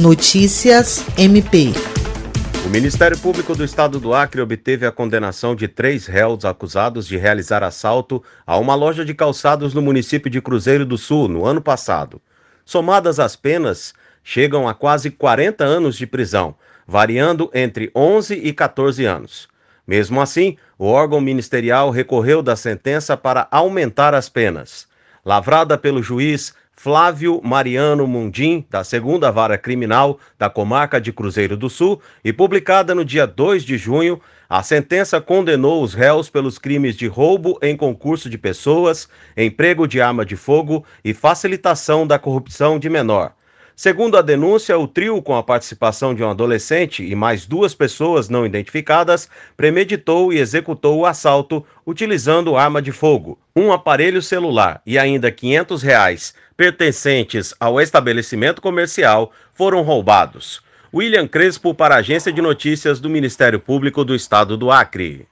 Notícias MP. O Ministério Público do Estado do Acre obteve a condenação de três réus acusados de realizar assalto a uma loja de calçados no município de Cruzeiro do Sul no ano passado. Somadas as penas, chegam a quase 40 anos de prisão, variando entre 11 e 14 anos. Mesmo assim, o órgão ministerial recorreu da sentença para aumentar as penas. Lavrada pelo juiz Flávio Mariano Mundim, da segunda vara criminal da comarca de Cruzeiro do Sul, e publicada no dia 2 de junho, a sentença condenou os réus pelos crimes de roubo em concurso de pessoas, emprego de arma de fogo e facilitação da corrupção de menor. Segundo a denúncia, o trio, com a participação de um adolescente e mais duas pessoas não identificadas, premeditou e executou o assalto utilizando arma de fogo, um aparelho celular e ainda 500 reais pertencentes ao estabelecimento comercial foram roubados. William Crespo para a Agência de Notícias do Ministério Público do Estado do Acre.